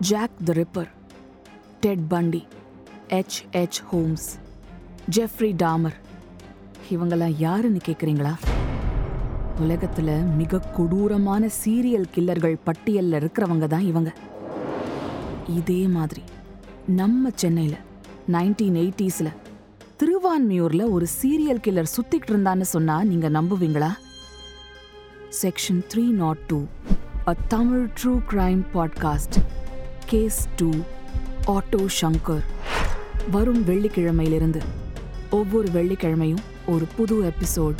Jack the Ripper Ted Bundy H H Holmes Jeffrey Dahmer இவங்கெல்லாம் யாருன்னு கேட்குறீங்களா உலகத்தில் மிக கொடூரமான சீரியல் கில்லர்கள் பட்டியலில் இருக்கிறவங்க தான் இவங்க. இதே மாதிரி நம்ம சென்னையில் நைன்டீன் எயிட்டிஸில் திருவான்மையூரில் ஒரு சீரியல் கில்லர் சுற்றிக்கிட்டு இருந்தான்னு சொன்னால் நீங்கள் நம்புவீங்களா? Section three nought two a Tamil true crime podcast case two auto Shankar வரும் வெள்ளிக்கிழமையிலிருந்து. ஒவ்வொரு வெள்ளிக்கிழமையும் ஒரு புது எபிசோட்